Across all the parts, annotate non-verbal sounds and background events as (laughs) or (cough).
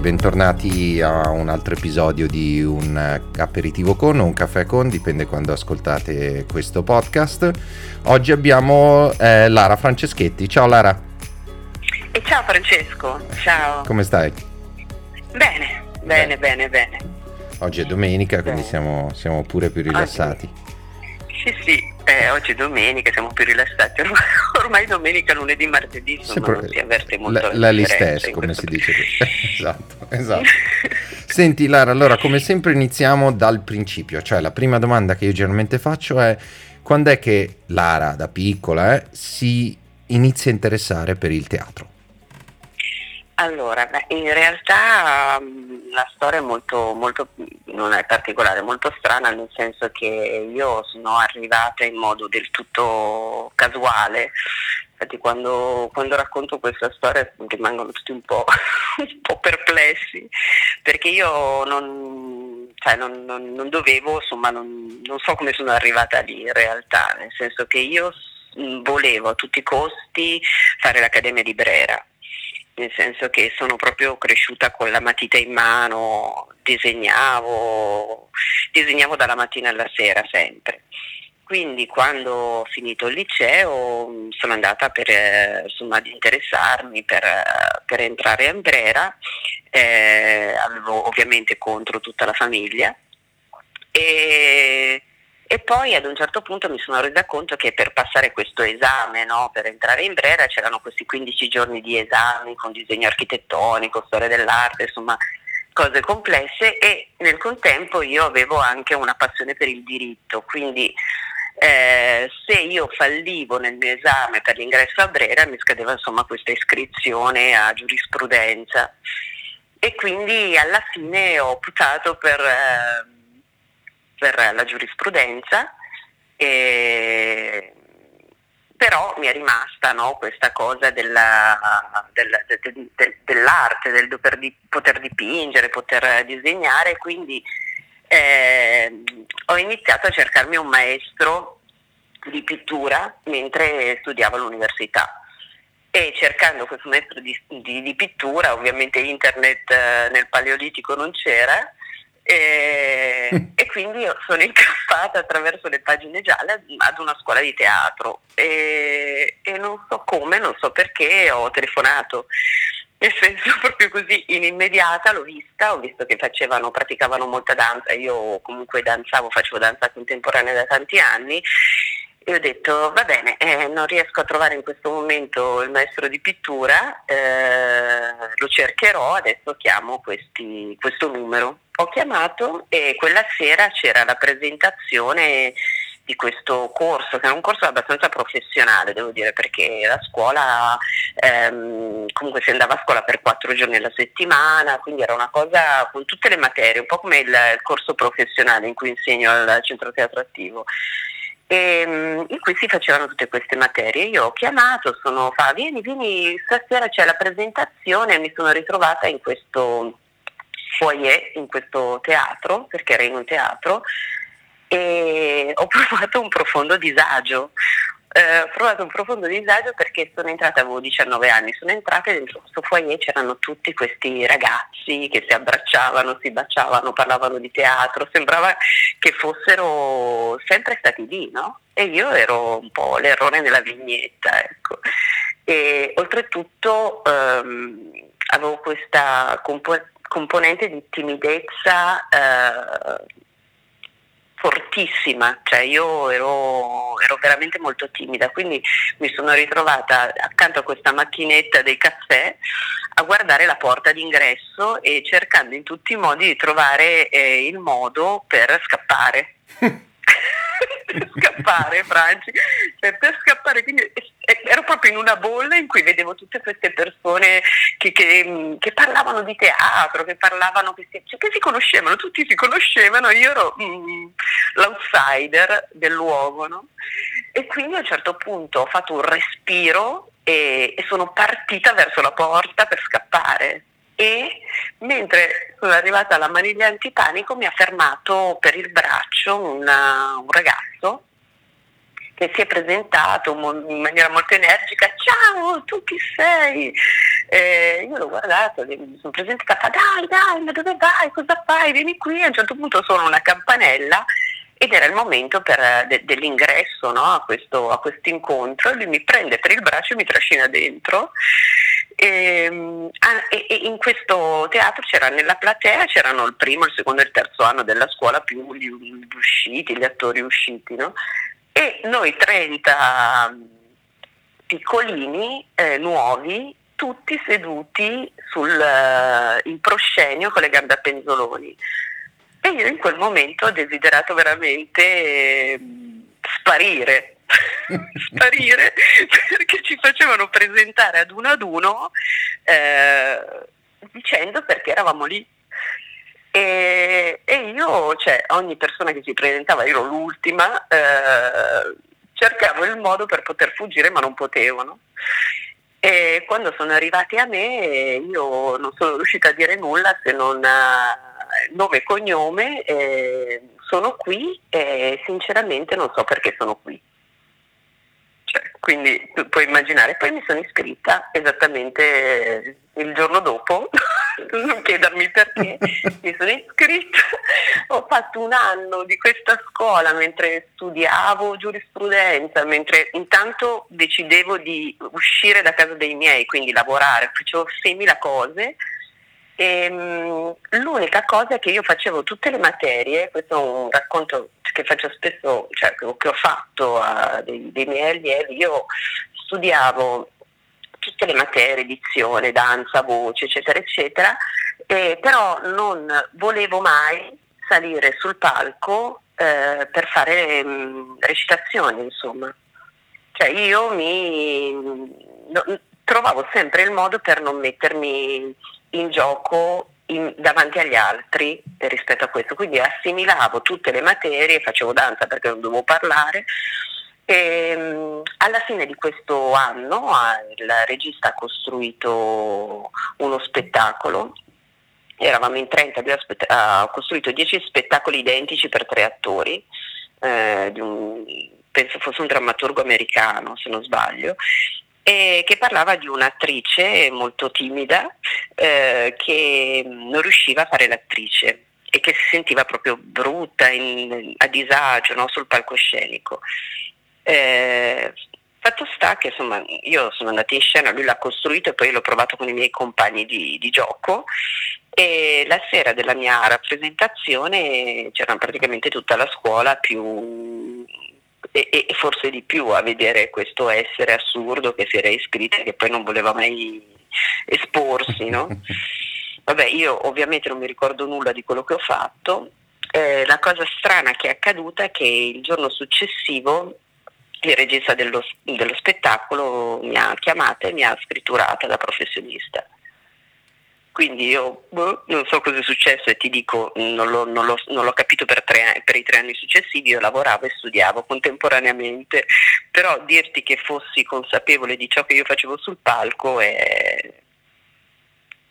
bentornati a un altro episodio di un aperitivo con o un caffè con, dipende quando ascoltate questo podcast. Oggi abbiamo eh, Lara Franceschetti. Ciao Lara. E ciao Francesco, ciao. Come stai? Bene, bene, bene, bene. Oggi è domenica, quindi siamo, siamo, pure più rilassati. Oggi, sì, sì, eh, oggi è domenica, siamo più rilassati. Ormai, (laughs) ormai domenica, lunedì, martedì, insomma, Sempre non si avverte molto la, la listess, come si dice. (laughs) esatto, esatto. Senti Lara, allora come sempre iniziamo dal principio, cioè la prima domanda che io generalmente faccio è quando è che Lara, da piccola, eh, si inizia a interessare per il teatro? Allora, in realtà um, la storia è molto, molto, non è particolare, molto strana, nel senso che io sono arrivata in modo del tutto casuale. Infatti quando, quando racconto questa storia rimangono tutti un po', (laughs) un po perplessi, perché io non, cioè non, non, non dovevo, insomma, non, so come sono arrivata lì in realtà, nel senso che io volevo a tutti i costi fare l'Accademia di Brera nel senso che sono proprio cresciuta con la matita in mano, disegnavo, disegnavo dalla mattina alla sera sempre. Quindi quando ho finito il liceo sono andata per, eh, insomma, ad interessarmi per, per entrare a Brera, eh, avevo ovviamente contro tutta la famiglia e e poi ad un certo punto mi sono resa conto che per passare questo esame, no, per entrare in Brera, c'erano questi 15 giorni di esami con disegno architettonico, storia dell'arte, insomma cose complesse e nel contempo io avevo anche una passione per il diritto, quindi eh, se io fallivo nel mio esame per l'ingresso a Brera mi scadeva insomma questa iscrizione a giurisprudenza. E quindi alla fine ho optato per... Eh, per la giurisprudenza, e, però mi è rimasta no, questa cosa della, della, de, de, de, dell'arte, del poter, poter, dipingere, poter disegnare, quindi eh, ho iniziato a cercarmi un maestro di pittura mentre studiavo all'università. E cercando questo maestro di, di, di pittura, ovviamente internet eh, nel paleolitico non c'era, e, (laughs) e, quindi sono incappata attraverso le pagine gialle ad una scuola di teatro e, e, non so come, non so perché ho telefonato. Nel senso (laughs) proprio così in immediata l'ho vista, ho visto che facevano, praticavano molta danza, io comunque danzavo, facevo danza contemporanea da tanti anni e ho detto va bene, eh, non riesco a trovare in questo momento il maestro di pittura, eh, lo cercherò, adesso chiamo questi, questo numero. Ho chiamato e quella sera c'era la presentazione di questo corso, che è un corso abbastanza professionale, devo dire, perché la scuola, ehm, comunque si andava a scuola per quattro giorni alla settimana, quindi era una cosa con tutte le materie, un po' come il, il corso professionale in cui insegno al centro teatro attivo e, ehm, in cui si facevano tutte queste materie. Io ho chiamato, sono fa, vieni, vieni, stasera c'è la presentazione e mi sono ritrovata in questo foyer, in questo teatro, perché era in un teatro, e ho (laughs) provato un profondo disagio, eh, ho provato un profondo disagio perché sono entrata, avevo 19 anni, sono entrata e dentro questo foyer c'erano tutti questi ragazzi che si abbracciavano, si baciavano, parlavano di teatro, sembrava che fossero sempre stati lì, no? E io ero un po' l'errore nella vignetta, ecco. E oltretutto ehm, avevo questa compo- componente di timidezza eh, fortissima, cioè io ero, ero, veramente molto timida, quindi mi sono ritrovata accanto a questa macchinetta dei caffè a guardare la porta d'ingresso e cercando in tutti i modi di trovare eh, il modo per scappare. (laughs) (laughs) per scappare, Franci, cioè, per scappare, quindi (laughs) ero proprio in una bolla in cui vedevo tutte queste persone che, che, che parlavano di teatro, che parlavano, che si, cioè, che si, conoscevano, tutti si conoscevano, io ero mm, l'outsider del luogo, no? E quindi a un certo punto ho fatto un respiro e, e sono partita verso la porta per scappare e mentre sono arrivata alla maniglia antipanico mi ha fermato per il braccio una, un ragazzo che si è presentato in maniera molto energica, ciao, tu chi sei? Eh, io l'ho guardato, mi sono presentata, dai, dai, ma dove vai, cosa fai, vieni qui, a un certo punto suono una campanella ed era il momento per, de, dell'ingresso no, a, questo, incontro, lui mi prende per il braccio e mi trascina dentro. Ehm, e, e, in questo teatro c'era nella platea c'erano il primo, il secondo e il terzo anno della scuola più gli, gli usciti, gli attori usciti no? E noi 30 piccolini eh, nuovi tutti seduti sul uh, proscenio con le gambe a penzoloni e io in quel momento ho desiderato veramente eh, sparire, (laughs) sparire perché ci facevano presentare ad uno ad uno eh, dicendo perché eravamo lì. E, e, io, cioè, ogni persona che si presentava, ero l'ultima, eh, cercavo il modo per poter fuggire ma non potevo. No? E quando sono arrivati a me io non sono riuscita a dire nulla se non... Uh, nome e cognome, eh, sono qui e sinceramente non so perché sono qui. Cioè, quindi tu puoi immaginare, poi mi sono iscritta esattamente il giorno dopo, (laughs) non chiedermi perché, (laughs) mi sono iscritta, ho fatto un anno di questa scuola mentre studiavo giurisprudenza, mentre intanto decidevo di uscire da casa dei miei, quindi lavorare, facevo 6.000 cose ehm, l'unica cosa è che io facevo tutte le materie, questo è un racconto che faccio spesso, cioè che ho fatto a dei, dei miei allievi, io studiavo tutte le materie, edizione, danza, voce, eccetera, eccetera, eh, però non volevo mai salire sul palco eh, per fare mh, mm, recitazioni, insomma. Cioè io mi no, trovavo sempre il modo per non mettermi in gioco in, davanti agli altri rispetto a questo, quindi assimilavo tutte le materie, facevo danza perché non dovevo parlare. E um, alla fine di questo anno il regista ha costruito uno spettacolo, eravamo in 30, ha costruito 10 spettacoli identici per tre attori, eh, un, penso fosse un drammaturgo americano se non sbaglio, eh, che parlava di un'attrice molto timida eh, che non riusciva a fare l'attrice e che si sentiva proprio brutta, in, a disagio no? sul palcoscenico. Eh, fatto sta che insomma io sono andata in scena, lui l'ha costruito e poi l'ho provato con i miei compagni di, di gioco e la sera della mia rappresentazione c'era praticamente tutta la scuola più e, e, forse di più a vedere questo essere assurdo che si era iscritto e che poi non voleva mai esporsi. No? (laughs) Vabbè, io ovviamente non mi ricordo nulla di quello che ho fatto. Eh, la cosa strana che è accaduta è che il giorno successivo il regista dello, dello spettacolo mi ha chiamata e mi ha scritturata da professionista. Quindi io boh, non so cosa è successo e ti dico, non l'ho, non l'ho, non l'ho capito per, tre, per, i tre anni successivi, io lavoravo e studiavo contemporaneamente, però dirti che fossi consapevole di ciò che io facevo sul palco è,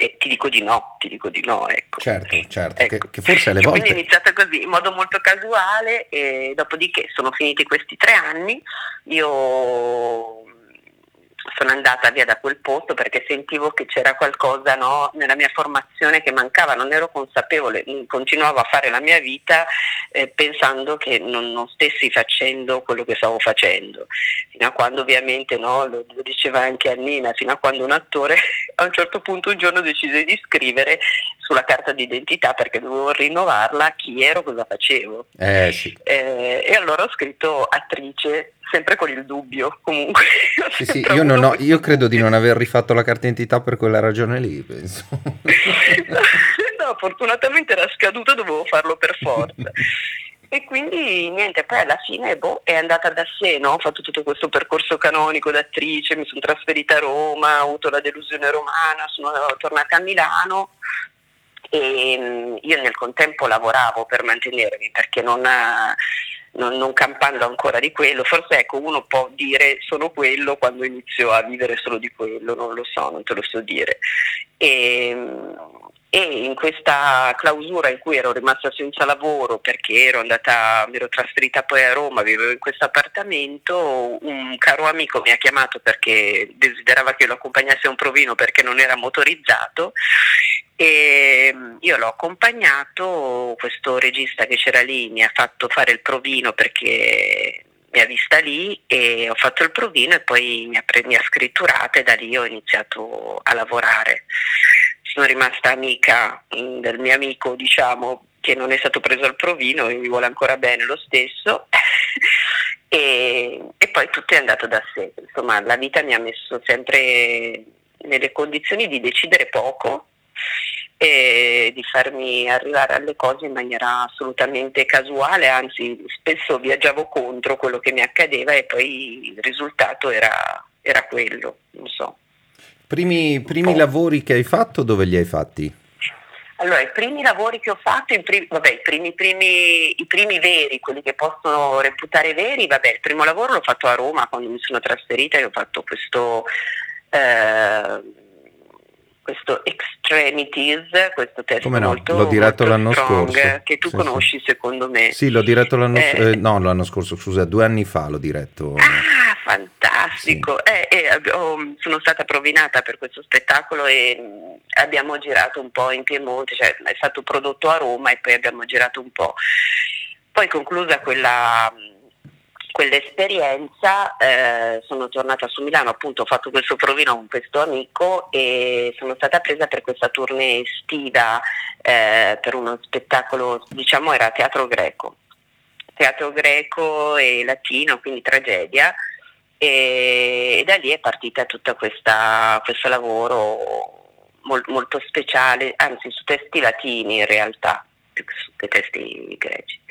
e ti dico di no, ti dico di no, ecco. Certo, certo, ecco. Che, che, forse alle volte... Quindi è iniziata così, in modo molto casuale e dopodiché sono finiti questi tre anni, io sono andata via da quel posto perché sentivo che c'era qualcosa no, nella mia formazione che mancava, non ero consapevole, continuavo a fare la mia vita eh, pensando che non, non, stessi facendo quello che stavo facendo, fino a quando ovviamente, no, lo, lo, diceva anche Annina, fino a quando un attore (laughs) a un certo punto un giorno decise di scrivere sulla carta d'identità perché dovevo rinnovarla chi ero, cosa facevo. Eh, sì. eh, e allora ho scritto attrice sempre con il dubbio comunque. (laughs) Sì, sì, io, ho, io, credo di non aver rifatto la carta d'identità per quella ragione lì, penso. (laughs) no, fortunatamente era scaduta, dovevo farlo per forza. E quindi niente, poi alla fine boh, è andata da sé, no? ho fatto tutto questo percorso canonico d'attrice, mi sono trasferita a Roma, ho avuto la delusione romana, sono tornata a Milano e mm, io nel contempo lavoravo per mantenermi perché non, non, non, campando ancora di quello, forse ecco uno può dire sono quello quando inizio a vivere solo di quello, non lo so, non te lo so dire. E, e in questa clausura in cui ero rimasta senza lavoro perché ero andata, mi ero trasferita poi a Roma, vivevo in questo appartamento, un caro amico mi ha chiamato perché desiderava che lo accompagnasse a un provino perché non era motorizzato. E io l'ho accompagnato, questo regista che c'era lì mi ha fatto fare il provino perché mi ha vista lì e ho fatto il provino e poi mi ha, pre- mi ha scritturata e da lì ho iniziato a lavorare sono rimasta amica mm, del mio amico, diciamo, che non è stato preso al provino e mi vuole ancora bene lo stesso. (laughs) e, e, poi tutto è andato da sé. Insomma, la vita mi ha messo sempre nelle condizioni di decidere poco e di farmi arrivare alle cose in maniera assolutamente casuale, anzi spesso viaggiavo contro quello che mi accadeva e poi il risultato era, era quello, non so. Primi, primi lavori che hai fatto, dove li hai fatti? Allora, i primi lavori che ho fatto, i primi, vabbè, i primi, primi, i primi veri, quelli che possono reputare veri, vabbè, il primo lavoro l'ho fatto a Roma quando mi sono trasferita e ho fatto questo, eh, questo Extremities, questo test Come no? molto, l'ho diretto l'anno strong, scorso. che tu Sì, conosci sì. secondo me. Sì, l'ho diretto l'anno, Eh. eh, no, l'anno scorso, scusa, due anni fa l'ho diretto. Ah, fantastico! Eh, eh, ab- ho- sono stata provinata per questo spettacolo e abbiamo girato un po' in Piemonte, cioè è stato prodotto a Roma e poi abbiamo girato un po'. Poi conclusa quella, quell'esperienza eh, sono tornata su Milano, appunto ho fatto questo provino con questo amico e sono stata presa per questa tournée estiva eh, per uno spettacolo, diciamo era teatro greco teatro greco e latino, quindi tragedia, e, da lì è partita tutto questo lavoro mol- molto speciale, anzi su testi latini in realtà, più che su testi greci.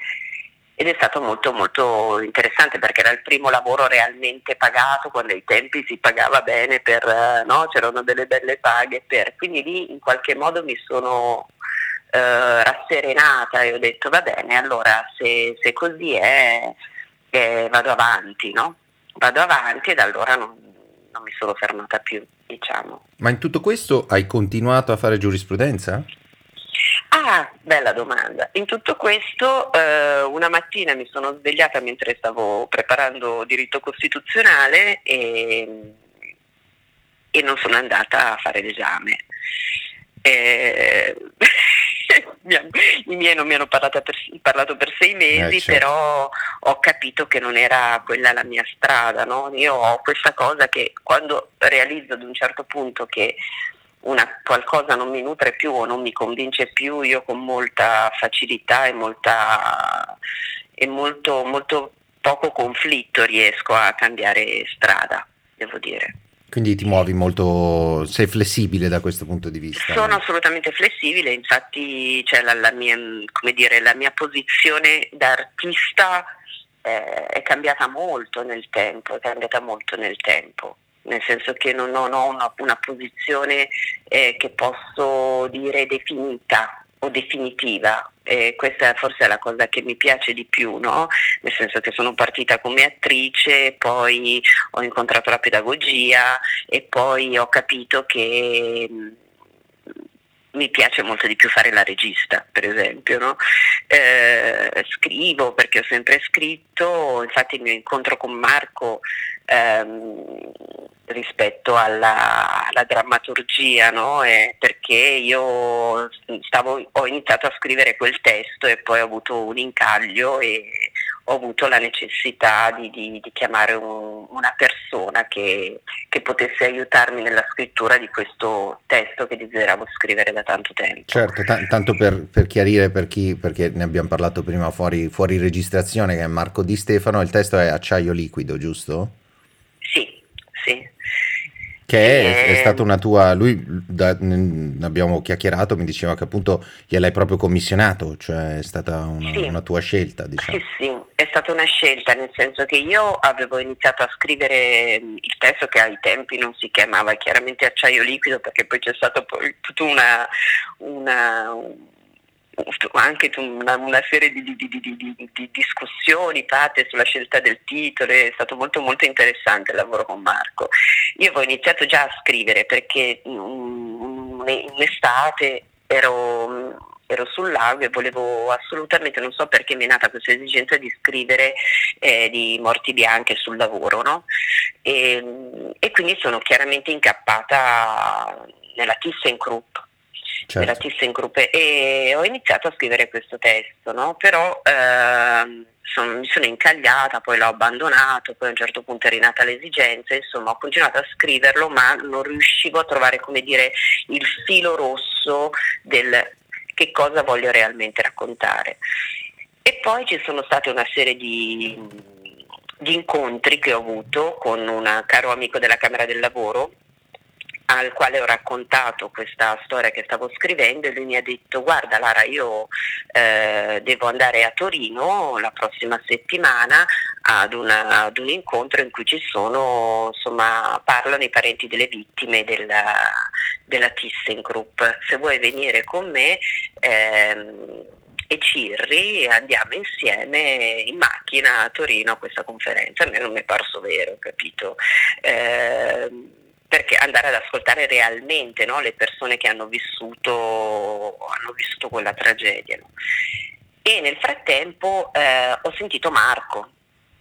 Ed è stato molto molto interessante perché era il primo lavoro realmente pagato, quando ai tempi si pagava bene, per, eh, no? c'erano delle belle paghe, per, quindi lì in qualche modo mi sono eh, rasserenata e ho detto va bene, allora se, se così è eh, vado avanti, no? Vado avanti e da allora non, non mi sono fermata più, diciamo. Ma in tutto questo hai continuato a fare giurisprudenza? Ah, bella domanda. In tutto questo eh, una mattina mi sono svegliata mentre stavo preparando diritto costituzionale e, e non sono andata a fare l'esame. Eh, (laughs) I miei non mi hanno parlato per, parlato per sei mesi, Eh, certo. però ho capito che non era quella la mia strada. no? Io ho questa cosa che quando realizzo ad un certo punto che una, qualcosa non mi nutre più o non mi convince più, io con molta facilità e, molta, e molto, molto poco conflitto riesco a cambiare strada, devo dire. Quindi ti muovi molto, sei flessibile da questo punto di vista. Sono assolutamente flessibile, infatti cioè, la, la mia, come dire, la mia posizione da artista eh, è cambiata molto nel tempo, è cambiata molto nel tempo, nel senso che non, non ho una, una posizione eh, che posso dire definita o definitiva. E questa forse è la cosa che mi piace di più, no? nel senso che sono partita come attrice, poi ho incontrato la pedagogia e poi ho capito che mh, mi piace molto di più fare la regista, per esempio. No? Eh, scrivo perché ho sempre scritto, infatti il mio incontro con Marco ehm, rispetto alla, alla drammaturgia, no? Eh, perché io stavo, ho iniziato a scrivere quel testo e poi ho avuto un incaglio e ho avuto la necessità di, di- di chiamare un- una persona che, che potesse aiutarmi nella scrittura di questo testo che desideravo scrivere da tanto tempo. Certo, ta- tanto per, per chiarire per chi, perché ne abbiamo parlato prima fuori, fuori registrazione, che è Marco Di Stefano, il testo è Acciaio Liquido, giusto? Sì, sì. Che è, è Eh, stata una tua, lui, da- abbiamo chiacchierato, mi diceva che appunto gliel'hai proprio commissionato, cioè è stata una, Sì. una tua scelta, diciamo. Sì, sì, è stata una scelta, nel senso che io avevo iniziato a scrivere mm, il testo che ai tempi non si chiamava chiaramente acciaio liquido perché poi c'è stata poi tutta una, una- un- anche una, una serie di, di- di- di- di- di discussioni fatte sulla scelta del titolo, è stato molto molto interessante il lavoro con Marco. Io avevo iniziato già a scrivere perché mm, in estate ero ero sul lago e volevo assolutamente, non so perché mi è nata questa esigenza di scrivere eh, di morti bianche sul lavoro, no? e, e, quindi sono chiaramente incappata nella ThyssenKrupp. Certo. Nella ThyssenKrupp e ho iniziato a scrivere questo testo, no? però eh, son, mi sono incagliata, poi l'ho abbandonato, poi a un certo punto è rinata l'esigenza, insomma ho continuato a scriverlo ma non riuscivo a trovare come dire il filo rosso del che cosa voglio realmente raccontare. E poi ci sono state una serie di, di incontri che ho avuto con un caro amico della Camera del Lavoro al quale ho raccontato questa storia che stavo scrivendo e lui mi ha detto guarda Lara io eh, devo andare a Torino la prossima settimana ad, una, ad, un incontro in cui ci sono, insomma, parlano i parenti delle vittime della, della ThyssenKrupp. Se vuoi venire con me ehm, e Cirri andiamo insieme in macchina a Torino a questa conferenza. A me non mi è parso vero, capito? Eh, perché andare ad ascoltare realmente no, le persone che hanno vissuto, hanno vissuto quella tragedia. No? E nel frattempo eh, ho sentito Marco,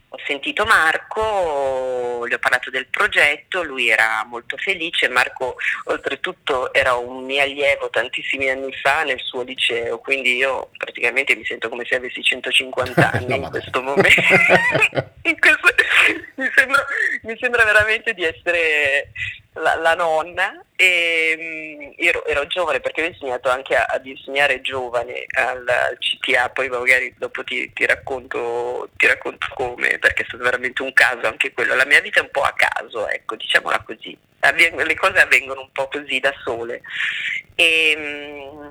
ho sentito Marco, gli ho parlato del progetto, lui era molto felice, Marco oltretutto era un mio allievo tantissimi anni fa nel suo liceo, quindi io praticamente mi sento come se avessi 150 (laughs) anni no, in questo momento. (laughs) in questo, mi, sembra, mi sembra veramente di essere la, la nonna e mh, mm, ero, ero, giovane perché ho insegnato anche a, ad insegnare giovane al, CTA, poi magari dopo ti, ti, racconto, ti, racconto, come, perché è stato veramente un caso anche quello, la mia vita è un po' a caso, ecco, diciamola così, le cose avvengono un po' così da sole. E, mh, mm,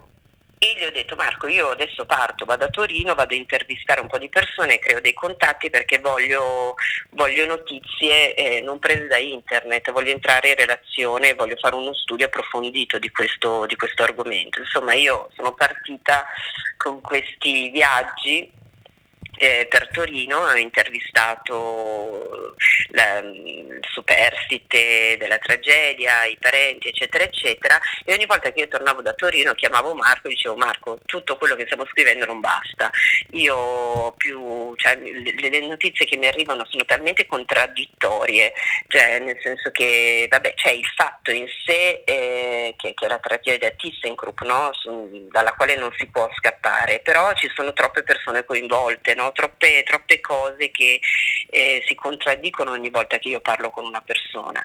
e gli ho detto Marco io adesso parto, vado a Torino, vado a intervistare un po' di persone, creo dei contatti perché voglio, voglio notizie eh, non prese da internet, voglio entrare in relazione, voglio fare uno studio approfondito di questo, di questo argomento. Insomma io sono partita con questi viaggi eh, per Torino ho intervistato la, il superstite della tragedia, i parenti, eccetera, eccetera, e ogni volta che io tornavo da Torino chiamavo Marco e dicevo Marco, tutto quello che stiamo scrivendo non basta, io più, cioè, le, le, notizie che mi arrivano sono talmente contraddittorie, cioè, nel senso che vabbè, c'è il fatto in sé eh, che, che, la tragedia ThyssenKrupp, no? dalla quale non si può scappare, però ci sono troppe persone coinvolte, no? Troppe, troppe, cose che eh, si contraddicono ogni volta che io parlo con una persona.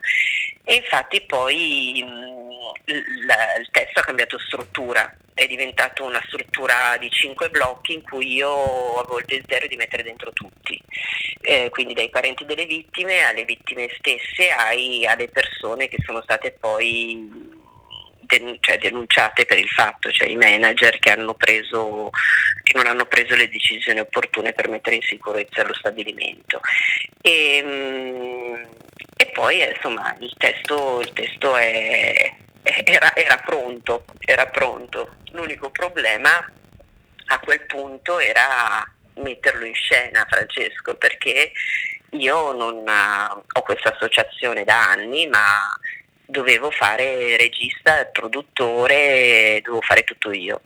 E infatti poi mh, la, il testo ha cambiato struttura, è diventato una struttura di cinque blocchi in cui io avevo il desiderio di mettere dentro tutti, eh, quindi dai parenti delle vittime alle vittime stesse ai, alle persone che sono state poi cioè denunciate per il fatto, cioè i manager che, preso, che, non hanno preso le decisioni opportune per mettere in sicurezza lo stabilimento. E, mm, e poi eh, insomma il testo, il testo è, era, era, pronto, era pronto. L'unico problema a quel punto era metterlo in scena, Francesco, perché io non ho questa associazione da anni, ma dovevo fare regista, produttore, dovevo fare tutto io.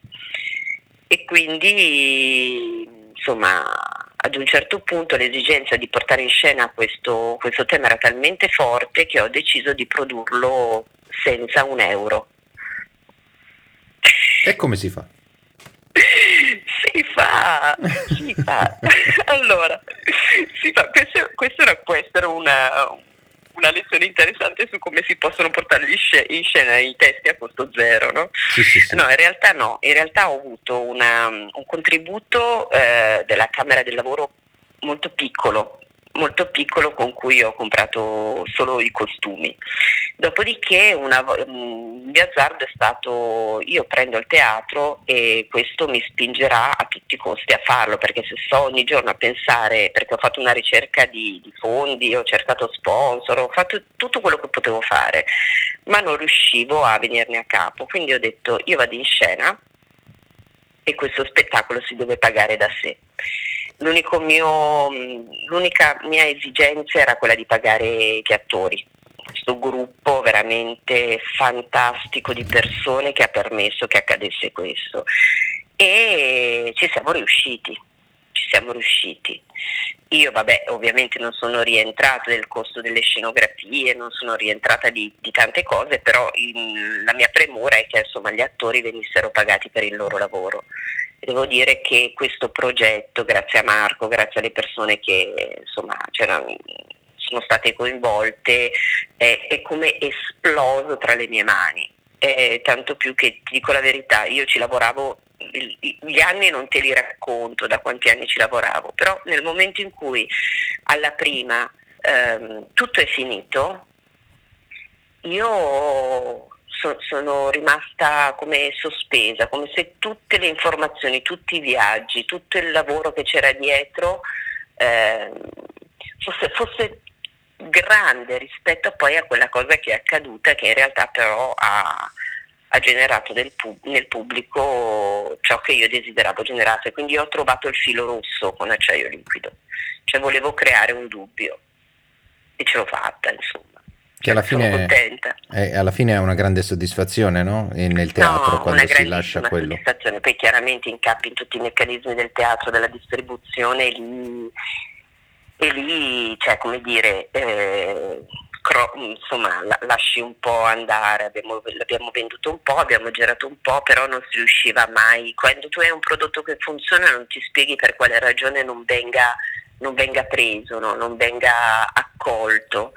E quindi, insomma, ad un certo punto l'esigenza di portare in scena questo, questo tema era talmente forte che ho deciso di produrlo senza un euro. E come si fa? (laughs) si fa, si fa. (laughs) allora, si fa. Questo, questo era, questo era una, una lezione interessante su come si possono portare in scena i testi a costo zero, no? Sì, sì, sì. No, in realtà no, in realtà ho avuto una, un contributo eh, della Camera del Lavoro molto piccolo, molto piccolo con cui ho comprato solo i costumi. Dopodiché una, un mio azzardo è stato io prendo il teatro e questo mi spingerà a tutti i costi a farlo perché se sto ogni giorno a pensare, perché ho fatto una ricerca di, di fondi, ho cercato sponsor, ho fatto tutto quello che potevo fare, ma non riuscivo a venirne a capo. Quindi ho detto io vado in scena e questo spettacolo si deve pagare da sé mio, l'unica mia esigenza era quella di pagare gli attori, questo gruppo veramente fantastico di persone che ha permesso che accadesse questo e ci siamo riusciti, ci siamo riusciti. Io vabbè ovviamente non sono rientrata del costo delle scenografie, non sono rientrata di, di tante cose, però in, la mia premura è che insomma, gli attori venissero pagati per il loro lavoro. Devo dire che questo progetto, grazie a Marco, grazie alle persone che insomma, sono state coinvolte, è, è come esploso tra le mie mani. Eh, tanto più che ti dico la verità, io ci lavoravo gli anni non te li racconto da quanti anni ci lavoravo, però nel momento in cui alla prima ehm, tutto è finito, io so, sono rimasta come sospesa, come se tutte le informazioni, tutti i viaggi, tutto il lavoro che c'era dietro eh, fosse, fosse grande rispetto poi a quella cosa che è accaduta, che in realtà però ha, ha generato pub- nel pubblico ciò che io desideravo generasse. Quindi ho trovato il filo rosso con acciaio liquido, cioè volevo creare un dubbio e ce l'ho fatta, insomma. Che alla fine, è, alla fine è una grande soddisfazione, no? E nel teatro no, quando si lascia quello. soddisfazione, poi chiaramente incappi in tutti i meccanismi del teatro, della distribuzione, lì, e lì, cioè, come dire, eh, cro- insomma, la- lasci un po' andare, abbiamo, l'abbiamo venduto un po', abbiamo girato un po', però non si riusciva mai. Quando tu hai un prodotto che funziona non ti spieghi per quale ragione non venga, non venga preso, no? non venga accolto.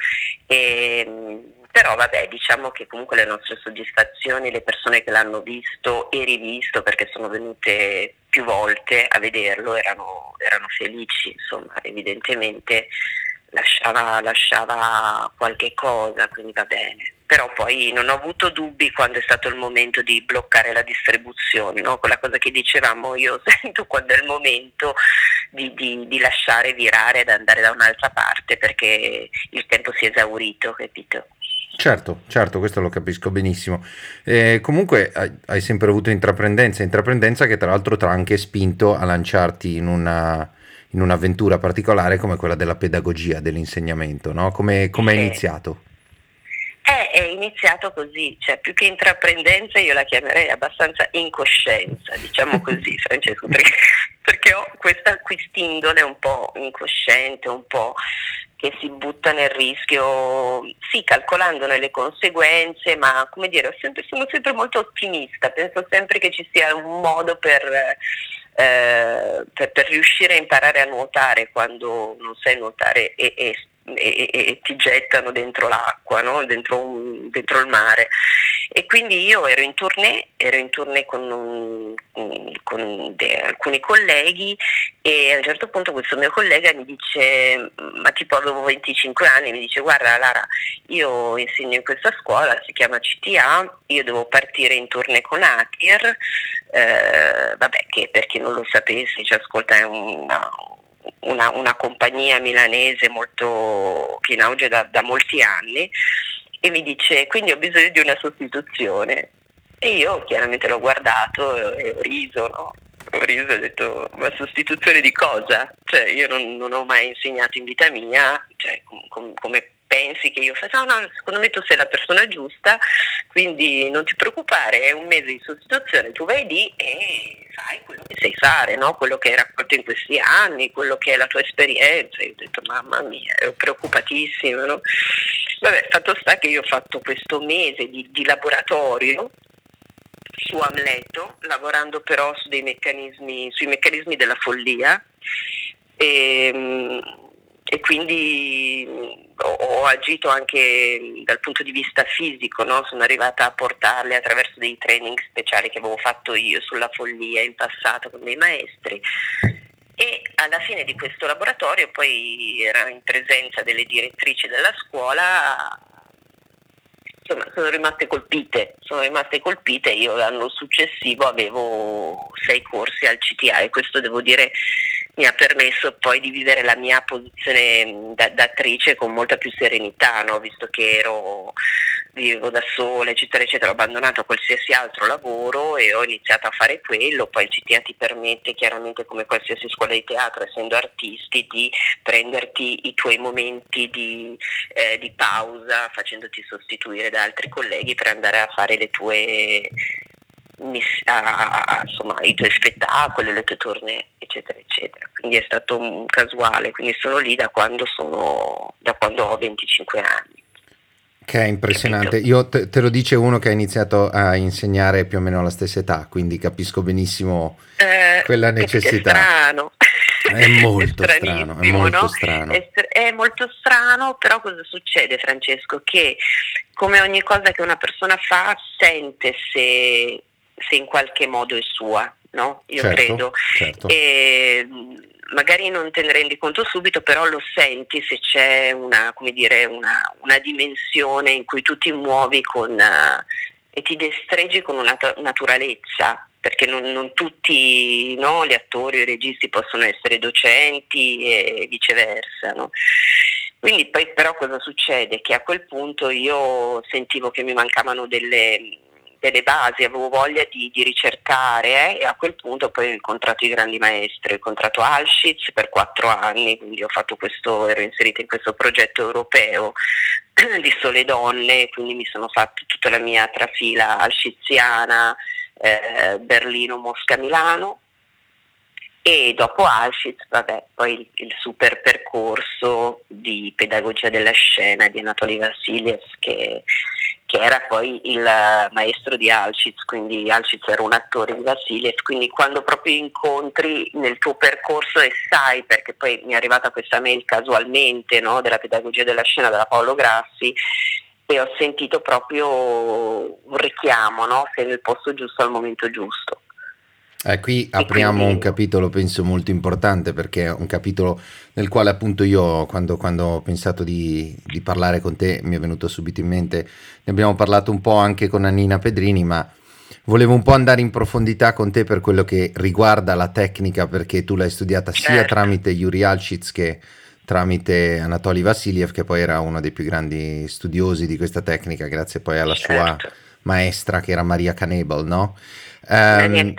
E, ehm, però vabbè, diciamo che comunque le nostre soddisfazioni, le persone che l'hanno visto e rivisto, perché sono venute più volte a vederlo, erano, erano felici, insomma, evidentemente lasciava, lasciava qualche cosa, quindi va bene. Però poi non ho avuto dubbi quando è stato il momento di bloccare la distribuzione, no? quella cosa che dicevamo io (laughs) sento quando è il momento di, di, di lasciare virare ed andare da un'altra parte perché il tempo si è esaurito, capito? Certo, certo, questo lo capisco benissimo. Eh, comunque hai, hai, sempre avuto intraprendenza, intraprendenza che tra l'altro ti ha anche spinto a lanciarti in una, in un'avventura particolare come quella della pedagogia, dell'insegnamento, no? Come è iniziato? È, è, iniziato così, cioè più che intraprendenza io la chiamerei abbastanza incoscienza, diciamo (laughs) così Francesco, perché, perché ho questa quest'indole un po' incosciente, un po' che si butta nel rischio, sì, calcolandone le conseguenze, ma come dire, sempre, sono sempre molto ottimista, penso sempre che ci sia un modo per eh, per, per, riuscire a imparare a nuotare quando non sai nuotare e, e, e, e ti gettano dentro l'acqua, no? dentro, un, dentro, il mare. E quindi io ero in tournée, ero in tournée con, un, con de, alcuni colleghi e a un certo punto questo mio collega mi dice, ma tipo avevo 25 anni, mi dice guarda Lara, io insegno in questa scuola, si chiama CTA, io devo partire in tournée con Atir, eh, vabbè che per chi non lo sapesse ci ascolta è una, una, una, compagnia milanese molto che in auge da, da molti anni e mi dice quindi ho bisogno di una sostituzione e io chiaramente l'ho guardato e ho riso, no? Ho riso e ho detto, ma sostituzione di cosa? Cioè, io non, non ho mai insegnato in vita mia, cioè, com, com, come pensi che io faccia, no, no, secondo me tu sei la persona giusta, quindi non ti preoccupare, è un mese di sostituzione, tu vai lì e fai quello che sai fare, no? quello che hai raccolto in questi anni, quello che è la tua esperienza. Io ho detto, mamma mia, ero preoccupatissima. No? Vabbè, fatto sta che io ho fatto questo mese di, di laboratorio su Amleto, lavorando però su meccanismi, sui meccanismi della follia. E, ehm, e quindi ho, ho, agito anche dal punto di vista fisico, no? sono arrivata a portarle attraverso dei training speciali che avevo fatto io sulla follia in passato con dei maestri e alla fine di questo laboratorio poi era in presenza delle direttrici della scuola insomma sono rimaste colpite, sono rimaste colpite, io l'anno successivo avevo sei corsi al CTA e questo devo dire mi ha permesso poi di vivere la mia posizione da, da attrice con molta più serenità, no? visto che ero vivevo da sola, eccetera, eccetera, ho abbandonato qualsiasi altro lavoro e ho iniziato a fare quello, poi il CTA ti permette chiaramente come qualsiasi scuola di teatro, essendo artisti, di prenderti i tuoi momenti di, eh, di pausa facendoti sostituire da altri colleghi per andare a fare le tue a, insomma, i tuoi spettacoli, le tue tournée, eccetera, eccetera. Quindi è stato un casuale, quindi sono lì da quando, sono, da quando ho 25 anni. Che è impressionante. Io te, te, lo dice uno che ha iniziato a insegnare più o meno alla stessa età, quindi capisco benissimo eh, quella necessità. È strano. È molto (laughs) è strano, è molto no? strano. È, è, molto strano, però cosa succede Francesco? Che come ogni cosa che una persona fa, sente se, se in qualche modo è sua, no? Io certo, credo. Certo. E, magari non te ne rendi conto subito, però lo senti se c'è una, dire, una, una dimensione in cui tu ti muovi con, uh, e ti destreggi con una naturalezza, perché non, non tutti no, gli attori o i registi possono essere docenti e viceversa. No? Quindi poi però cosa succede? Che a quel punto io sentivo che mi mancavano delle delle basi, avevo voglia di, di ricercare eh, e a quel punto poi ho incontrato i grandi maestri, ho incontrato Alschitz per quattro anni, quindi ho fatto questo, ero inserita in questo progetto europeo (clears throat) di Sole Donne, quindi mi sono fatta tutta la mia trafila alsciziana, eh, Berlino, Mosca, Milano. E dopo Auschwitz, vabbè, poi il, il, super percorso di pedagogia della scena di Anatoly Vassiliev che che era poi il maestro di Alcic, quindi Alcic era un attore di Vassiliev, quindi quando proprio incontri nel tuo percorso e sai, perché poi mi è arrivata questa mail casualmente no, della pedagogia della scena della Paolo Grassi, e ho sentito proprio un richiamo, no? sei nel posto giusto al momento giusto. Eh, qui apriamo quindi... un capitolo, penso, molto importante perché è un capitolo nel quale appunto io quando, quando ho pensato di, di, parlare con te mi è venuto subito in mente, ne abbiamo parlato un po' anche con Annina Pedrini, ma volevo un po' andare in profondità con te per quello che riguarda la tecnica perché tu l'hai studiata certo. sia tramite Yuri Alcic che tramite Anatoly Vassiliev che poi era uno dei più grandi studiosi di questa tecnica grazie poi alla certo. sua maestra che era Maria Canebel, no? Um,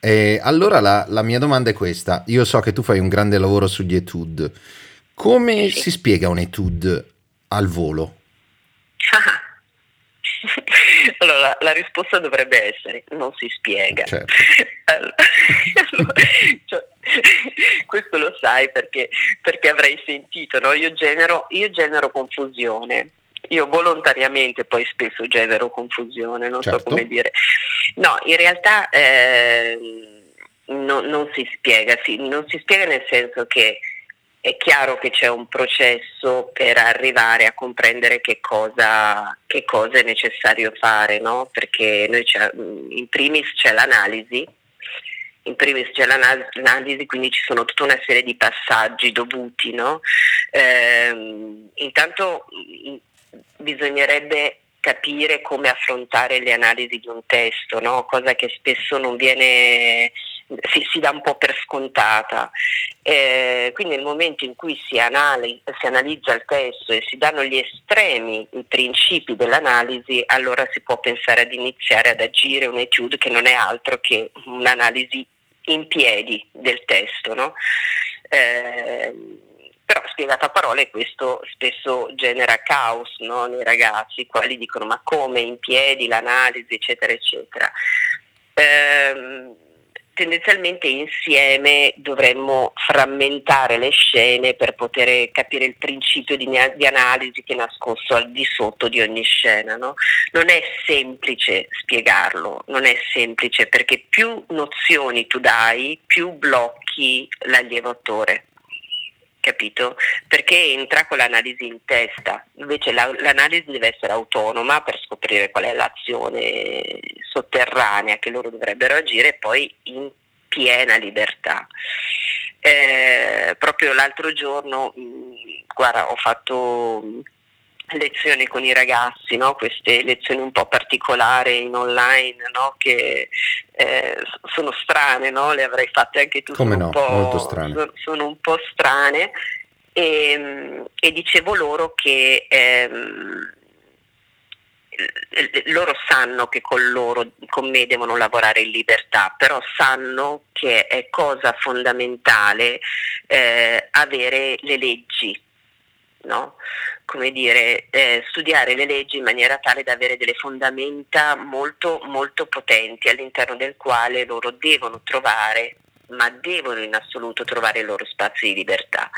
e allora la, la, mia domanda è questa: io so che tu fai un grande lavoro sugli etude. Come sì. si spiega un etude al volo? (laughs) allora, la risposta dovrebbe essere: non si spiega. Certo. (laughs) allora, (laughs) cioè, questo lo sai perché, perché avrai sentito, no? io, genero, io genero confusione io volontariamente poi spesso genero confusione, non certo. so come dire. No, in realtà eh, no, non si spiega, sì, non si spiega nel senso che è chiaro che c'è un processo per arrivare a comprendere che cosa, che cosa è necessario fare, no? perché noi in primis c'è l'analisi, in primis c'è l'analisi, quindi ci sono tutta una serie di passaggi dovuti. No? Eh, intanto bisognerebbe capire come affrontare le analisi di un testo, no? cosa che spesso non viene, si, si, dà un po' per scontata. Eh, quindi nel momento in cui si, anali- si, analizza il testo e si danno gli estremi, i principi dell'analisi, allora si può pensare ad iniziare ad agire un etude che non è altro che un'analisi in piedi del testo. No? Eh, però spiegato a parole questo spesso genera caos no? nei ragazzi, i quali dicono ma come in piedi l'analisi eccetera eccetera. Ehm, tendenzialmente insieme dovremmo frammentare le scene per poter capire il principio di, di analisi che è nascosto al di sotto di ogni scena. No? Non è semplice spiegarlo, non è semplice perché più nozioni tu dai, più blocchi l'allievo attore capito? Perché entra con l'analisi in testa, invece la, l'analisi deve essere autonoma per scoprire qual è l'azione sotterranea che loro dovrebbero agire poi in piena libertà. Eh, proprio l'altro giorno, mh, guarda, ho fatto lezioni con i ragazzi, no? queste lezioni un po' particolari in online no? che eh, sono strane, no? le avrei fatte anche tu, Come sono, no? un po', Molto strane. Sono, sono un po' strane e, e dicevo loro che ehm, loro sanno che con loro, con me devono lavorare in libertà, però sanno che è cosa fondamentale eh, avere le leggi, no? come dire, eh, studiare le leggi in maniera tale da avere delle fondamenta molto, molto potenti all'interno del quale loro devono trovare ma devono in assoluto trovare il loro spazio di libertà,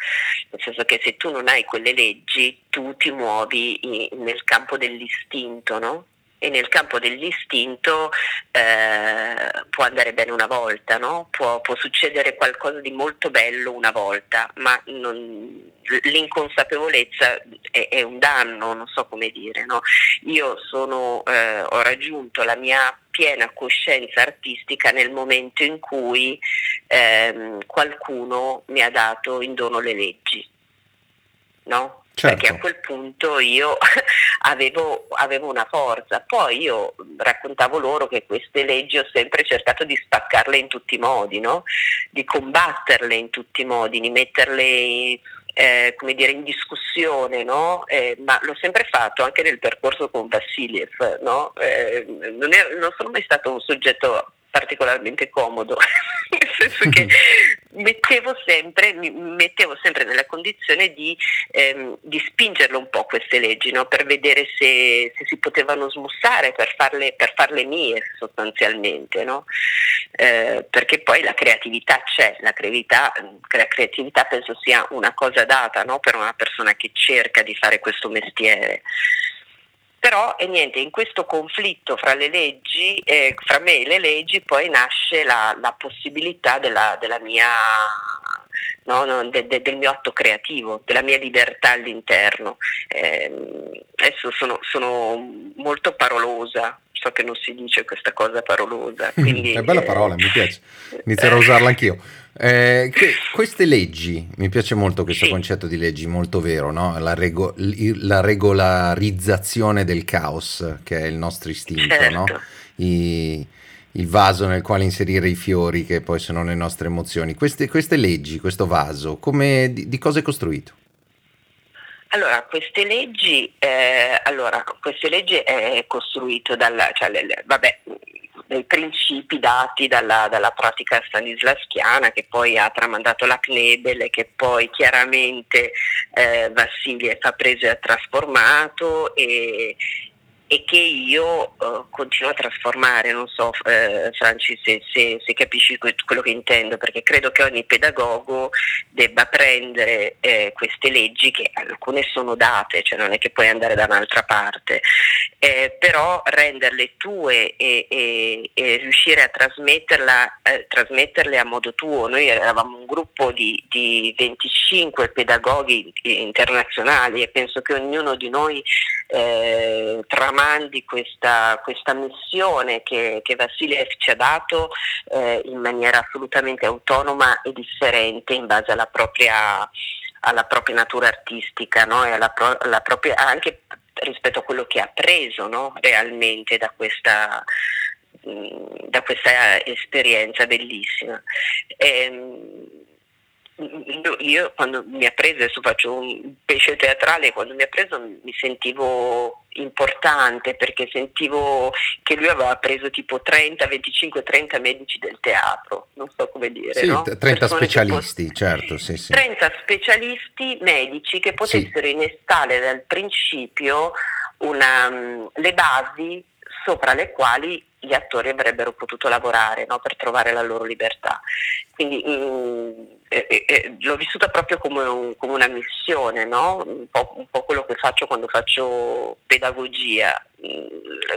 nel senso che se tu non hai quelle leggi tu ti muovi nel campo dell'istinto, no? E nel campo dell'istinto eh, può andare bene una volta, no? può, può, succedere qualcosa di molto bello una volta, ma non, l'inconsapevolezza è, è, un danno, non so come dire. No? Io sono, eh, ho raggiunto la mia piena coscienza artistica nel momento in cui ehm, qualcuno mi ha dato in dono le leggi. No? Certo. Perché a quel punto io (laughs) avevo, avevo, una forza. Poi io raccontavo loro che queste leggi ho sempre cercato di spaccarle in tutti i modi, no? di combatterle in tutti i modi, di metterle eh, come dire, in discussione, no? eh, ma l'ho sempre fatto anche nel percorso con Vassiliev. No? Eh, non, è, non sono mai stato un soggetto particolarmente comodo, (laughs) nel senso che (laughs) mettevo sempre, mi mettevo sempre nella condizione di, ehm, di spingerlo un po' queste leggi, no? per vedere se, se, si potevano smussare, per farle, per farle mie sostanzialmente, no? eh, perché poi la creatività c'è, la creatività, la creatività penso sia una cosa data no? per una persona che cerca di fare questo mestiere. Però e niente, in questo conflitto fra le leggi, eh, fra me e le leggi, poi nasce la, la possibilità della, della mia, no, no, de, de, del mio atto creativo, della mia libertà all'interno. Eh, adesso sono, sono molto parolosa, so che non si dice questa cosa parolosa. (laughs) Quindi, è bella parola, mi piace, inizierò a usarla anch'io. Eh, queste leggi, mi piace molto questo sì. concetto di leggi, molto vero, no? la, rego- la, regolarizzazione del caos, che è il nostro istinto, certo. no? I, il vaso nel quale inserire i fiori, che poi sono le nostre emozioni. Queste, queste leggi, questo vaso, come, di, di cosa è costruito? Allora, queste leggi, eh, allora, queste leggi è costruito dalla, cioè, le, le, vabbè, dei principi dati dalla, dalla, pratica stanislaschiana che poi ha tramandato la Knebel che poi chiaramente eh, Vassiliev ha preso e ha trasformato e, e che io uh, continuo a trasformare, non so eh, Franci se, se, se, capisci quello che intendo, perché credo che ogni pedagogo debba prendere eh, queste leggi che alcune sono date, cioè non è che puoi andare da un'altra parte, eh, però renderle tue e, e, e riuscire a eh, trasmetterle a modo tuo. Noi eravamo un gruppo di, di 25 pedagoghi internazionali e penso che ognuno di noi eh, tramandi questa, questa missione che, che Vassiliev ci ha dato eh, in maniera assolutamente autonoma e differente in base alla propria, alla propria natura artistica no? e alla, pro, alla propria, anche rispetto a quello che ha preso no? realmente da questa, da questa esperienza bellissima. E, ehm, io quando mi ha preso, adesso faccio un pesce teatrale, quando mi ha preso mi sentivo importante perché sentivo che lui aveva preso tipo 30, 25, 30 medici del teatro, non so come dire. Sì, no? 30 Persone specialisti, pot- certo, sì, sì. 30 specialisti medici che potessero innestare dal principio una, le basi sopra le quali gli attori avrebbero potuto lavorare no? per trovare la loro libertà. Quindi mh, mm, eh, eh, l'ho vissuta proprio come, un, come una missione, no? un, po', un, po', quello che faccio quando faccio pedagogia, mh, mm,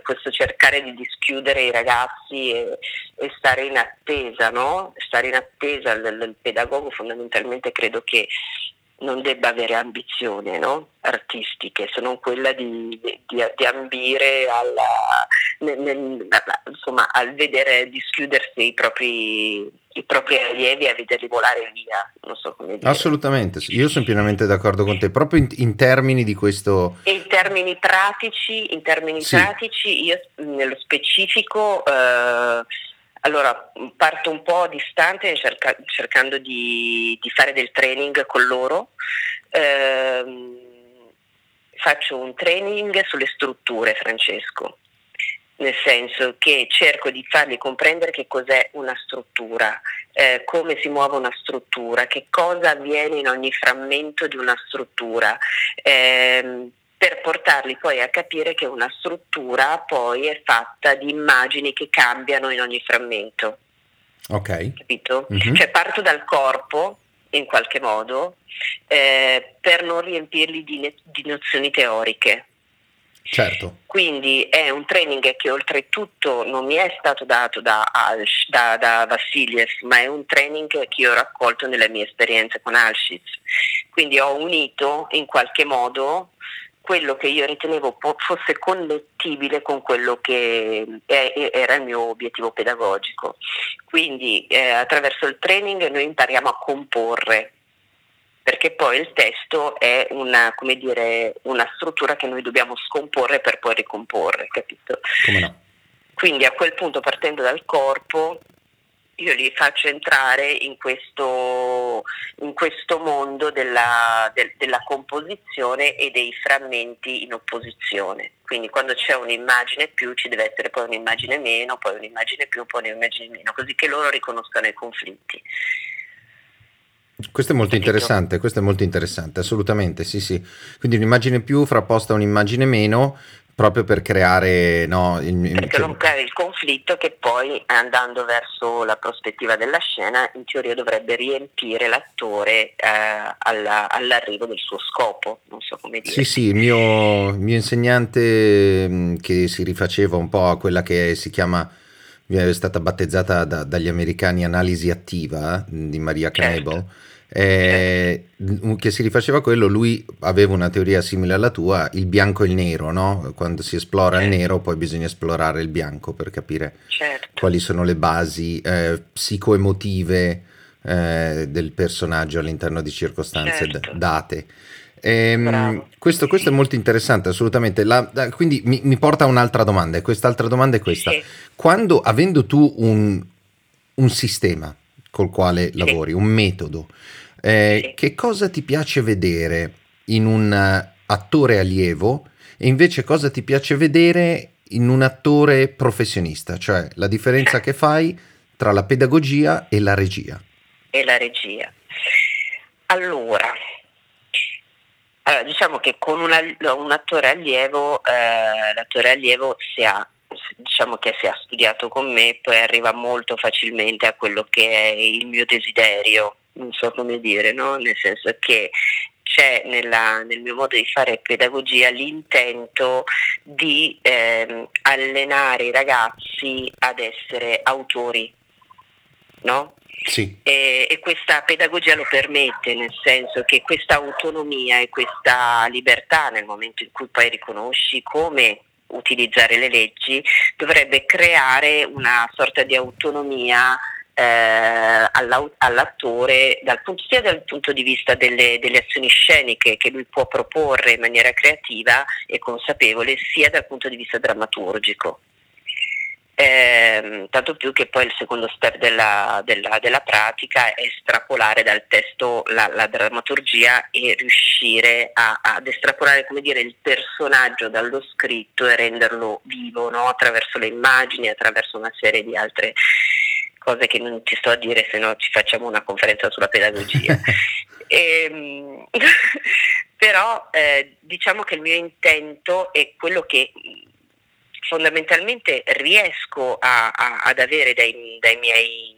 questo cercare di dischiudere i ragazzi e, e stare in attesa, no? stare in attesa del, pedagogo fondamentalmente credo che non debba avere ambizioni no? artistiche, se non quella di, di, di ambire alla, nel, nel, insomma, al vedere dischiudersi i propri, i propri allievi a vederli volare via. Non so come dire. Assolutamente, io sono pienamente d'accordo con te, proprio in, in termini di questo... in termini pratici, in termini sì. pratici io nello specifico... Eh, allora, parto un po' distante cerca, cercando di, di, fare del training con loro. Ehm, faccio un training sulle strutture, Francesco nel senso che cerco di fargli comprendere che cos'è una struttura, eh, come si muove una struttura, che cosa avviene in ogni frammento di una struttura, ehm, per portarli poi a capire che una struttura poi è fatta di immagini che cambiano in ogni frammento. Ok. Capito? Mm-hmm. Cioè parto dal corpo in qualche modo eh, per non riempirli di, ne- di nozioni teoriche. Certo. Quindi è un training che oltretutto non mi è stato dato da, Alsh, da, da Vassiliev, ma è un training che io ho raccolto nelle mie esperienze con Alshitz. Quindi ho unito in qualche modo quello che io ritenevo fosse connettibile con quello che era il mio obiettivo pedagogico. Quindi eh, attraverso il training noi impariamo a comporre perché poi il testo è una, dire, una struttura che noi dobbiamo scomporre per poi ricomporre, capito? Come no? Quindi a quel punto partendo dal corpo io li faccio entrare in questo, in questo mondo della, del, della, composizione e dei frammenti in opposizione. Quindi quando c'è un'immagine più ci deve essere poi un'immagine meno, poi un'immagine più, poi un'immagine meno, così che loro riconoscano i conflitti. Questo è molto interessante, questo è molto interessante, assolutamente, sì, sì. Quindi un'immagine più frapposta a un'immagine meno, proprio per creare no, il, perché non creare il conflitto che poi andando verso la prospettiva della scena in teoria dovrebbe riempire l'attore eh, alla, all'arrivo del suo scopo non so come dire. Sì sì il mio, mio insegnante mm, che si rifaceva un po' a quella che si chiama è stata battezzata da, dagli americani analisi attiva di Maria Knebel certo eh, che si rifaceva quello, lui aveva una teoria simile alla tua, il bianco e il nero, no? Quando si esplora certo. il nero poi bisogna esplorare il bianco per capire certo. quali sono le basi eh, psicoemotive eh, del personaggio all'interno di circostanze certo. d- date. Ehm, questo, questo, è molto interessante, assolutamente. La, la, quindi mi, mi, porta a un'altra domanda, e quest'altra domanda è questa. Sì. Quando, avendo tu un, un sistema col quale sì. lavori, un metodo, eh, che cosa ti piace vedere in un eh, attore allievo e invece cosa ti piace vedere in un attore professionista, cioè la differenza che fai tra la pedagogia e la regia? E la regia. Allora, allora diciamo che con una, un attore allievo, eh, l'attore allievo si ha diciamo che se ha studiato con me poi arriva molto facilmente a quello che è il mio desiderio non so come dire, no? nel senso che c'è nella, nel mio modo di fare pedagogia l'intento di ehm, allenare i ragazzi ad essere autori, no? Sì. E, e, questa pedagogia lo permette, nel senso che questa autonomia e questa libertà nel momento in cui poi riconosci come utilizzare le leggi, dovrebbe creare una sorta di autonomia eh, all'attore dal punto, sia dal punto di vista delle, delle, azioni sceniche che lui può proporre in maniera creativa e consapevole, sia dal punto di vista drammaturgico. Eh, tanto più che poi il secondo step della, della, della pratica è estrapolare dal testo la, la drammaturgia e riuscire a, ad estrapolare come dire, il personaggio dallo scritto e renderlo vivo no? attraverso le immagini, attraverso una serie di altre cose che non ti sto a dire se no ci facciamo una conferenza sulla pedagogia. e, (laughs) ehm, (laughs) però eh, diciamo che il mio intento è quello che fondamentalmente riesco a, a, ad avere dai, dai miei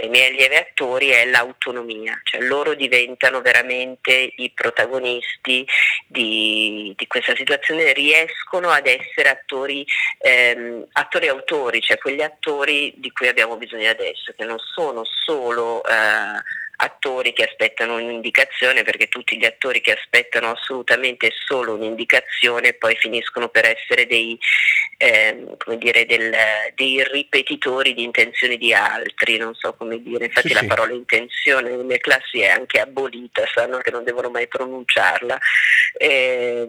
dei miei allievi attori è l'autonomia, cioè loro diventano veramente i protagonisti di, di questa situazione, riescono ad essere attori, ehm, attori autori, cioè quegli attori di cui abbiamo bisogno adesso, che non sono solo eh, attori che aspettano un'indicazione, perché tutti gli attori che aspettano assolutamente solo un'indicazione poi finiscono per essere dei, eh, dire, del, dei ripetitori di intenzioni di altri, non so come dire, infatti sì, la sì. parola intenzione nelle classi è anche abolita, sanno che non devono mai pronunciarla. Eh,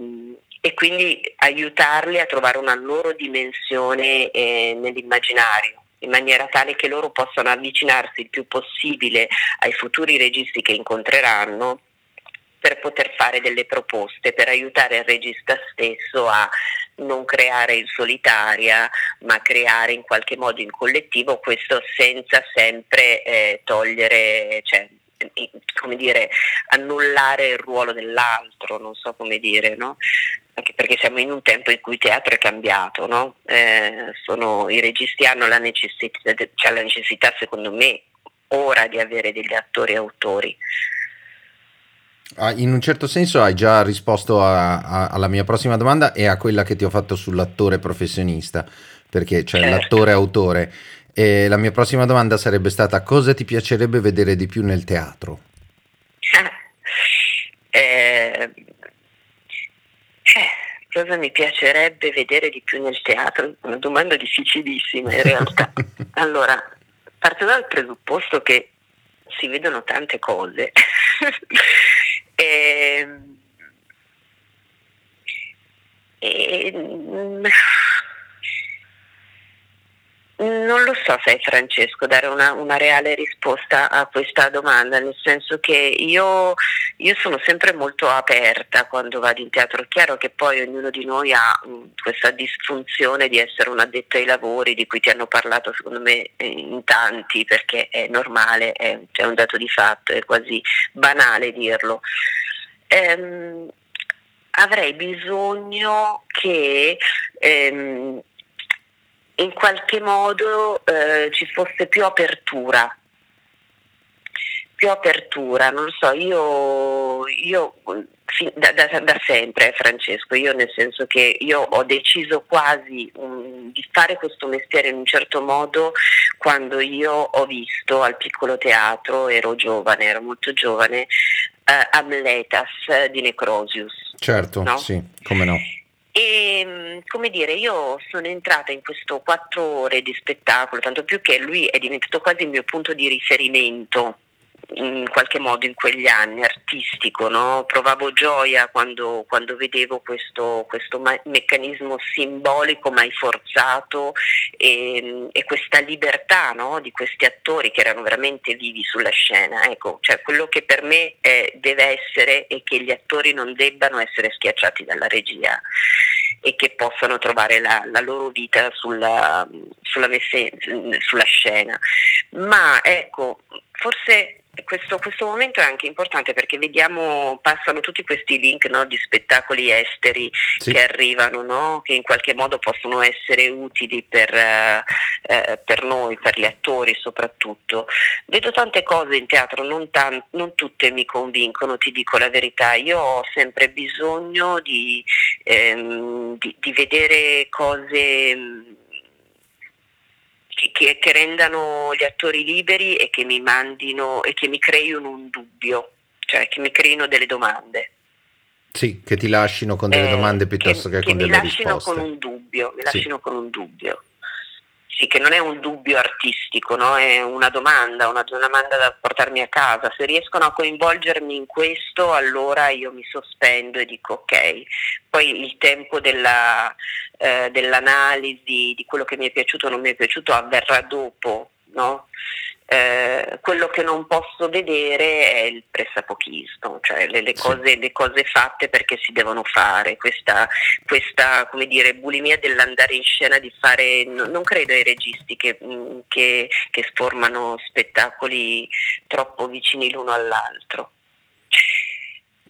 e quindi aiutarli a trovare una loro dimensione eh, nell'immaginario in maniera tale che loro possano avvicinarsi il più possibile ai futuri registi che incontreranno per poter fare delle proposte, per aiutare il regista stesso a non creare in solitaria, ma creare in qualche modo in collettivo, questo senza sempre eh, togliere, cioè, come dire, annullare il ruolo dell'altro, non so come dire, no? Anche perché siamo in un tempo in cui il teatro è cambiato, no? eh, sono, i registi hanno la necessità, cioè la necessità, secondo me, ora di avere degli attori autori. Ah, in un certo senso hai già risposto a, a, alla mia prossima domanda e a quella che ti ho fatto sull'attore professionista, perché c'è certo. l'attore autore. E la mia prossima domanda sarebbe stata cosa ti piacerebbe vedere di più nel teatro? (laughs) eh, eh, cosa mi piacerebbe vedere di più nel teatro? Una domanda difficilissima in realtà. (laughs) allora, parto dal presupposto che si vedono tante cose. e, (laughs) e, non lo so se Francesco dare una, una, reale risposta a questa domanda, nel senso che io, io, sono sempre molto aperta quando vado in teatro. È chiaro che poi ognuno di noi ha um, questa disfunzione di essere un addetto ai lavori di cui ti hanno parlato secondo me in tanti, perché è normale, è, è un dato di fatto, è quasi banale dirlo. Ehm, avrei bisogno che ehm, in qualche modo eh, ci fosse più apertura, più apertura, non lo so, io, io da, da, da, sempre Francesco, io nel senso che io ho deciso quasi um, di fare questo mestiere in un certo modo quando io ho visto al piccolo teatro, ero giovane, ero molto giovane, uh, Amletas di Necrosius. Certo, no? sì, come no. E mm, come dire, io sono entrata in questo quattro ore di spettacolo, tanto più che lui è diventato quasi il mio punto di riferimento in qualche modo in quegli anni artistico, no? provavo gioia quando, quando vedevo questo, questo meccanismo simbolico mai forzato e, e questa libertà no? di questi attori che erano veramente vivi sulla scena. Ecco, cioè quello che per me eh, deve essere è che gli attori non debbano essere schiacciati dalla regia e che possano trovare la, la loro vita sulla, sulla, messe, sulla scena. Ma ecco, forse questo, questo, momento è anche importante perché vediamo, passano tutti questi link no, di spettacoli esteri sì. che arrivano, no, che in qualche modo possono essere utili per, eh, eh, per, noi, per gli attori soprattutto. Vedo tante cose in teatro, non, tan- non, tutte mi convincono, ti dico la verità. Io ho sempre bisogno di, ehm, di, di vedere cose che, che, rendano gli attori liberi e che mi mandino e che mi creino un dubbio, cioè che mi creino delle domande. Sì, che ti lasciano con delle eh, domande piuttosto che, che, che con delle risposte. Che mi lasciano con un dubbio, mi lasciano sì. con un dubbio. Sì, che non è un dubbio artistico, no? è una domanda, una, una domanda da portarmi a casa. Se riescono a coinvolgermi in questo, allora io mi sospendo e dico ok. Poi il tempo della, eh, dell'analisi di quello che mi è piaciuto o non mi è piaciuto avverrà dopo, no? Eh, quello che non posso vedere è il pressapochismo, cioè le, le, cose, le, cose, fatte perché si devono fare, questa, questa come dire, bulimia dell'andare in scena, di fare, no, non credo ai registi che, mm, che, che formano spettacoli troppo vicini l'uno all'altro.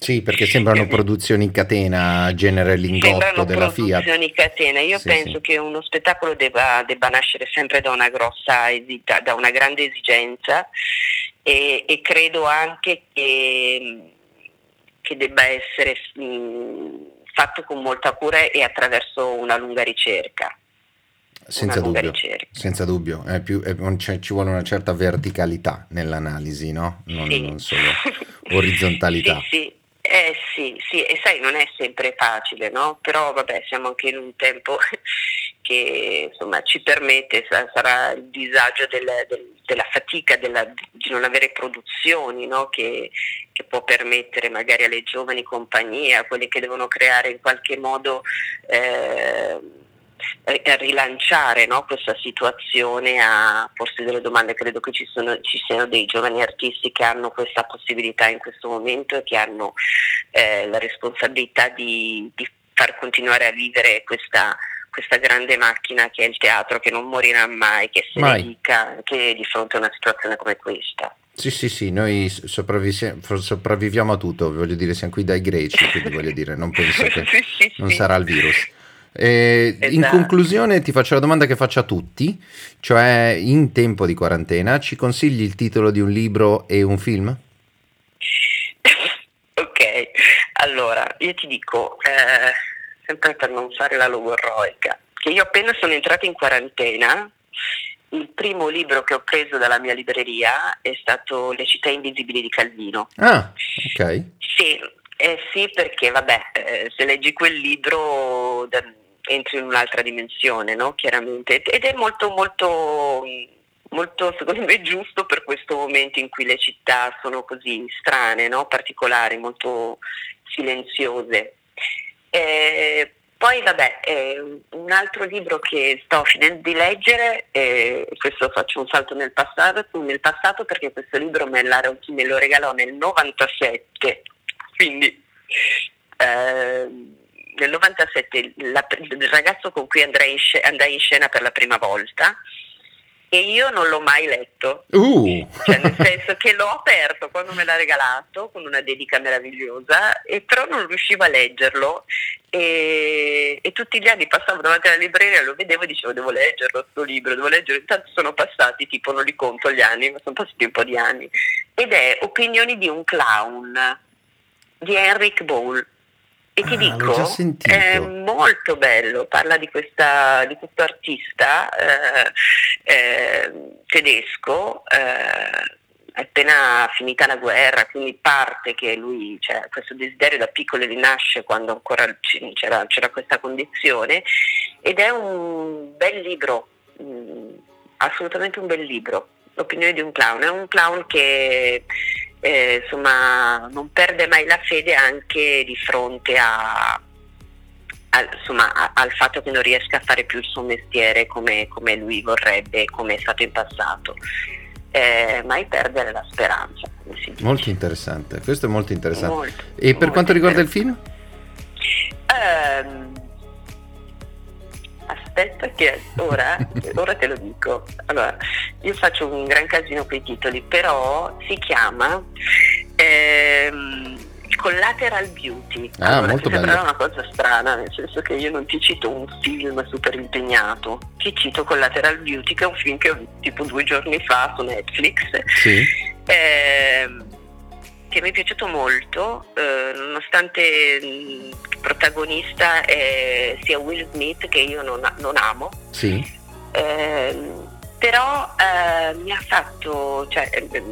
Sì, perché sembrano produzioni in catena, genere lingotto sembrano della Fiat. produzioni in catena. Io sì, penso sì. che uno spettacolo debba, debba, nascere sempre da una grossa, da una grande esigenza e, e credo anche che, che debba essere mh, fatto con molta cura e attraverso una lunga ricerca. Senza dubbio, senza dubbio. È più, è, ci vuole una certa verticalità nell'analisi, no? Non, sì. non solo (laughs) orизzontalità. sì, sì. Eh sì, sì, e sai, non è sempre facile, no? Però vabbè, siamo anche in un tempo (laughs) che insomma ci permette, sarà il disagio del, del, della fatica della, di non avere produzioni, no? che, che, può permettere magari alle giovani compagnie, a quelle che devono creare in qualche modo eh, rilanciare no, questa situazione a porsi delle domande. Credo che ci, sono, ci, siano dei giovani artisti che hanno questa possibilità in questo momento e che hanno eh, la responsabilità di, di, far continuare a vivere questa, questa, grande macchina che è il teatro, che non morirà mai, che se mai. ne dica anche di fronte a una situazione come questa. Sì, sì, sì, noi sopravviviamo a tutto, voglio dire, siamo qui dai greci, quindi voglio dire, non penso (laughs) che sì, sì, non sarà il virus. Eh, esatto. In conclusione ti faccio la domanda che faccio a tutti, cioè in tempo di quarantena ci consigli il titolo di un libro e un film? (laughs) ok, allora io ti dico, eh, sempre per non fare la logorroica, che io appena sono entrata in quarantena, il primo libro che ho preso dalla mia libreria è stato Le città invisibili di Calvino. Ah, ok. Sì, eh sì, perché vabbè, eh, se leggi quel libro da, entri in un'altra dimensione, no? Chiaramente. Ed è molto, molto, molto, secondo me, giusto per questo momento in cui le città sono così strane, no? particolari, molto silenziose. Eh, poi vabbè, eh, un altro libro che sto finendo di leggere, eh, questo faccio un salto nel passato, nel passato perché questo libro me, me lo regalò nel 97, quindi eh, nel 97 la, il ragazzo con cui andai in, scena, andai in, scena per la prima volta e io non l'ho mai letto, uh. cioè nel senso che l'ho aperto quando me l'ha regalato con una dedica meravigliosa, e però non riuscivo a leggerlo. E, e, tutti gli anni passavo davanti alla libreria, lo vedevo e dicevo devo leggerlo questo libro, devo leggerlo, intanto sono passati, tipo non li conto gli anni, ma sono passati un po' di anni, ed è Opinioni di un clown di Henrik Ball e ti ah, dico, è molto bello, parla di, questa, di questo artista eh, eh, tedesco, eh, appena finita la guerra, quindi parte che lui, cioè, questo desiderio da piccolo rinasce quando ancora c'era, c'era, questa condizione ed è un bel libro, mh, mm, assolutamente un bel libro, l'opinione di un clown, è un clown che eh, insomma, non perde mai la fede anche di fronte a, al, insomma, a, al fatto che non riesca a fare più il suo mestiere come, come lui vorrebbe, come è stato in passato. Eh, mai perdere la speranza. Molto interessante, questo è molto interessante. Molto, e per quanto riguarda il film? Um, aspetta che ora, (laughs) ora, te lo dico. Allora, io faccio un gran casino con i titoli, però si chiama ehm, Collateral Beauty. Ah, allora, molto bello. Sembra una cosa strana, nel senso che io non ti cito un film super impegnato, ti cito Collateral Beauty, che è un film che ho visto tipo due giorni fa su Netflix. Sì. Eh, che mi è piaciuto molto, eh, nonostante il protagonista è sia Will Smith che io non, non amo. Sì. Eh, però eh, mi ha fatto, cioè, eh,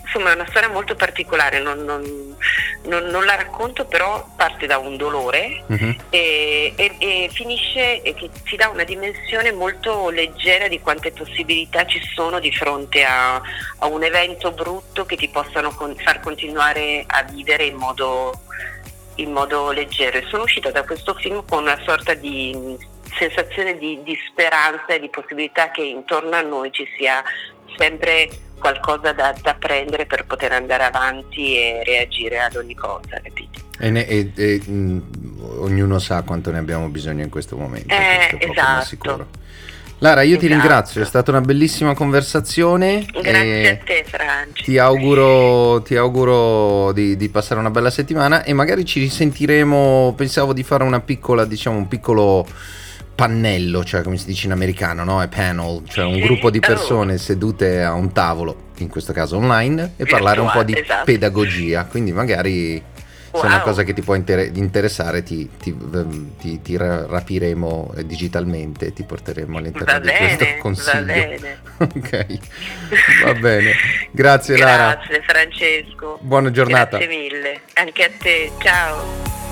insomma è una storia molto particolare, non, non, non, non, la racconto però parte da un dolore uh-huh. e, e, e, finisce e che ti dà una dimensione molto leggera di quante possibilità ci sono di fronte a, a un evento brutto che ti possano con, far continuare a vivere in modo, in modo leggero. E sono uscita da questo film con una sorta di sensazione di, di speranza e di possibilità che intorno a noi ci sia sempre qualcosa da, da, prendere per poter andare avanti e reagire ad ogni cosa, capito? E, ne, e, e mh, mm, ognuno sa quanto ne abbiamo bisogno in questo momento. Eh, esatto. Lara, io esatto. ti ringrazio, è stata una bellissima conversazione. Grazie a te, Franci. Ti auguro, ti auguro di, di, passare una bella settimana e magari ci risentiremo. Pensavo di fare una piccola, diciamo, un piccolo pannello, cioè come si dice in americano, no? È panel, cioè un gruppo di persone sedute a un tavolo, in questo caso online, e parlare un po' di esatto. pedagogia. Quindi magari se è una cosa che ti può inter- interessare ti, ti, ehm, ti, ti, rapiremo digitalmente, ti porteremo all'interno va di bene, questo consiglio. Va bene. (laughs) ok, va bene. Grazie Lara. Grazie Francesco. Buona giornata. Grazie mille. Anche a te. Ciao.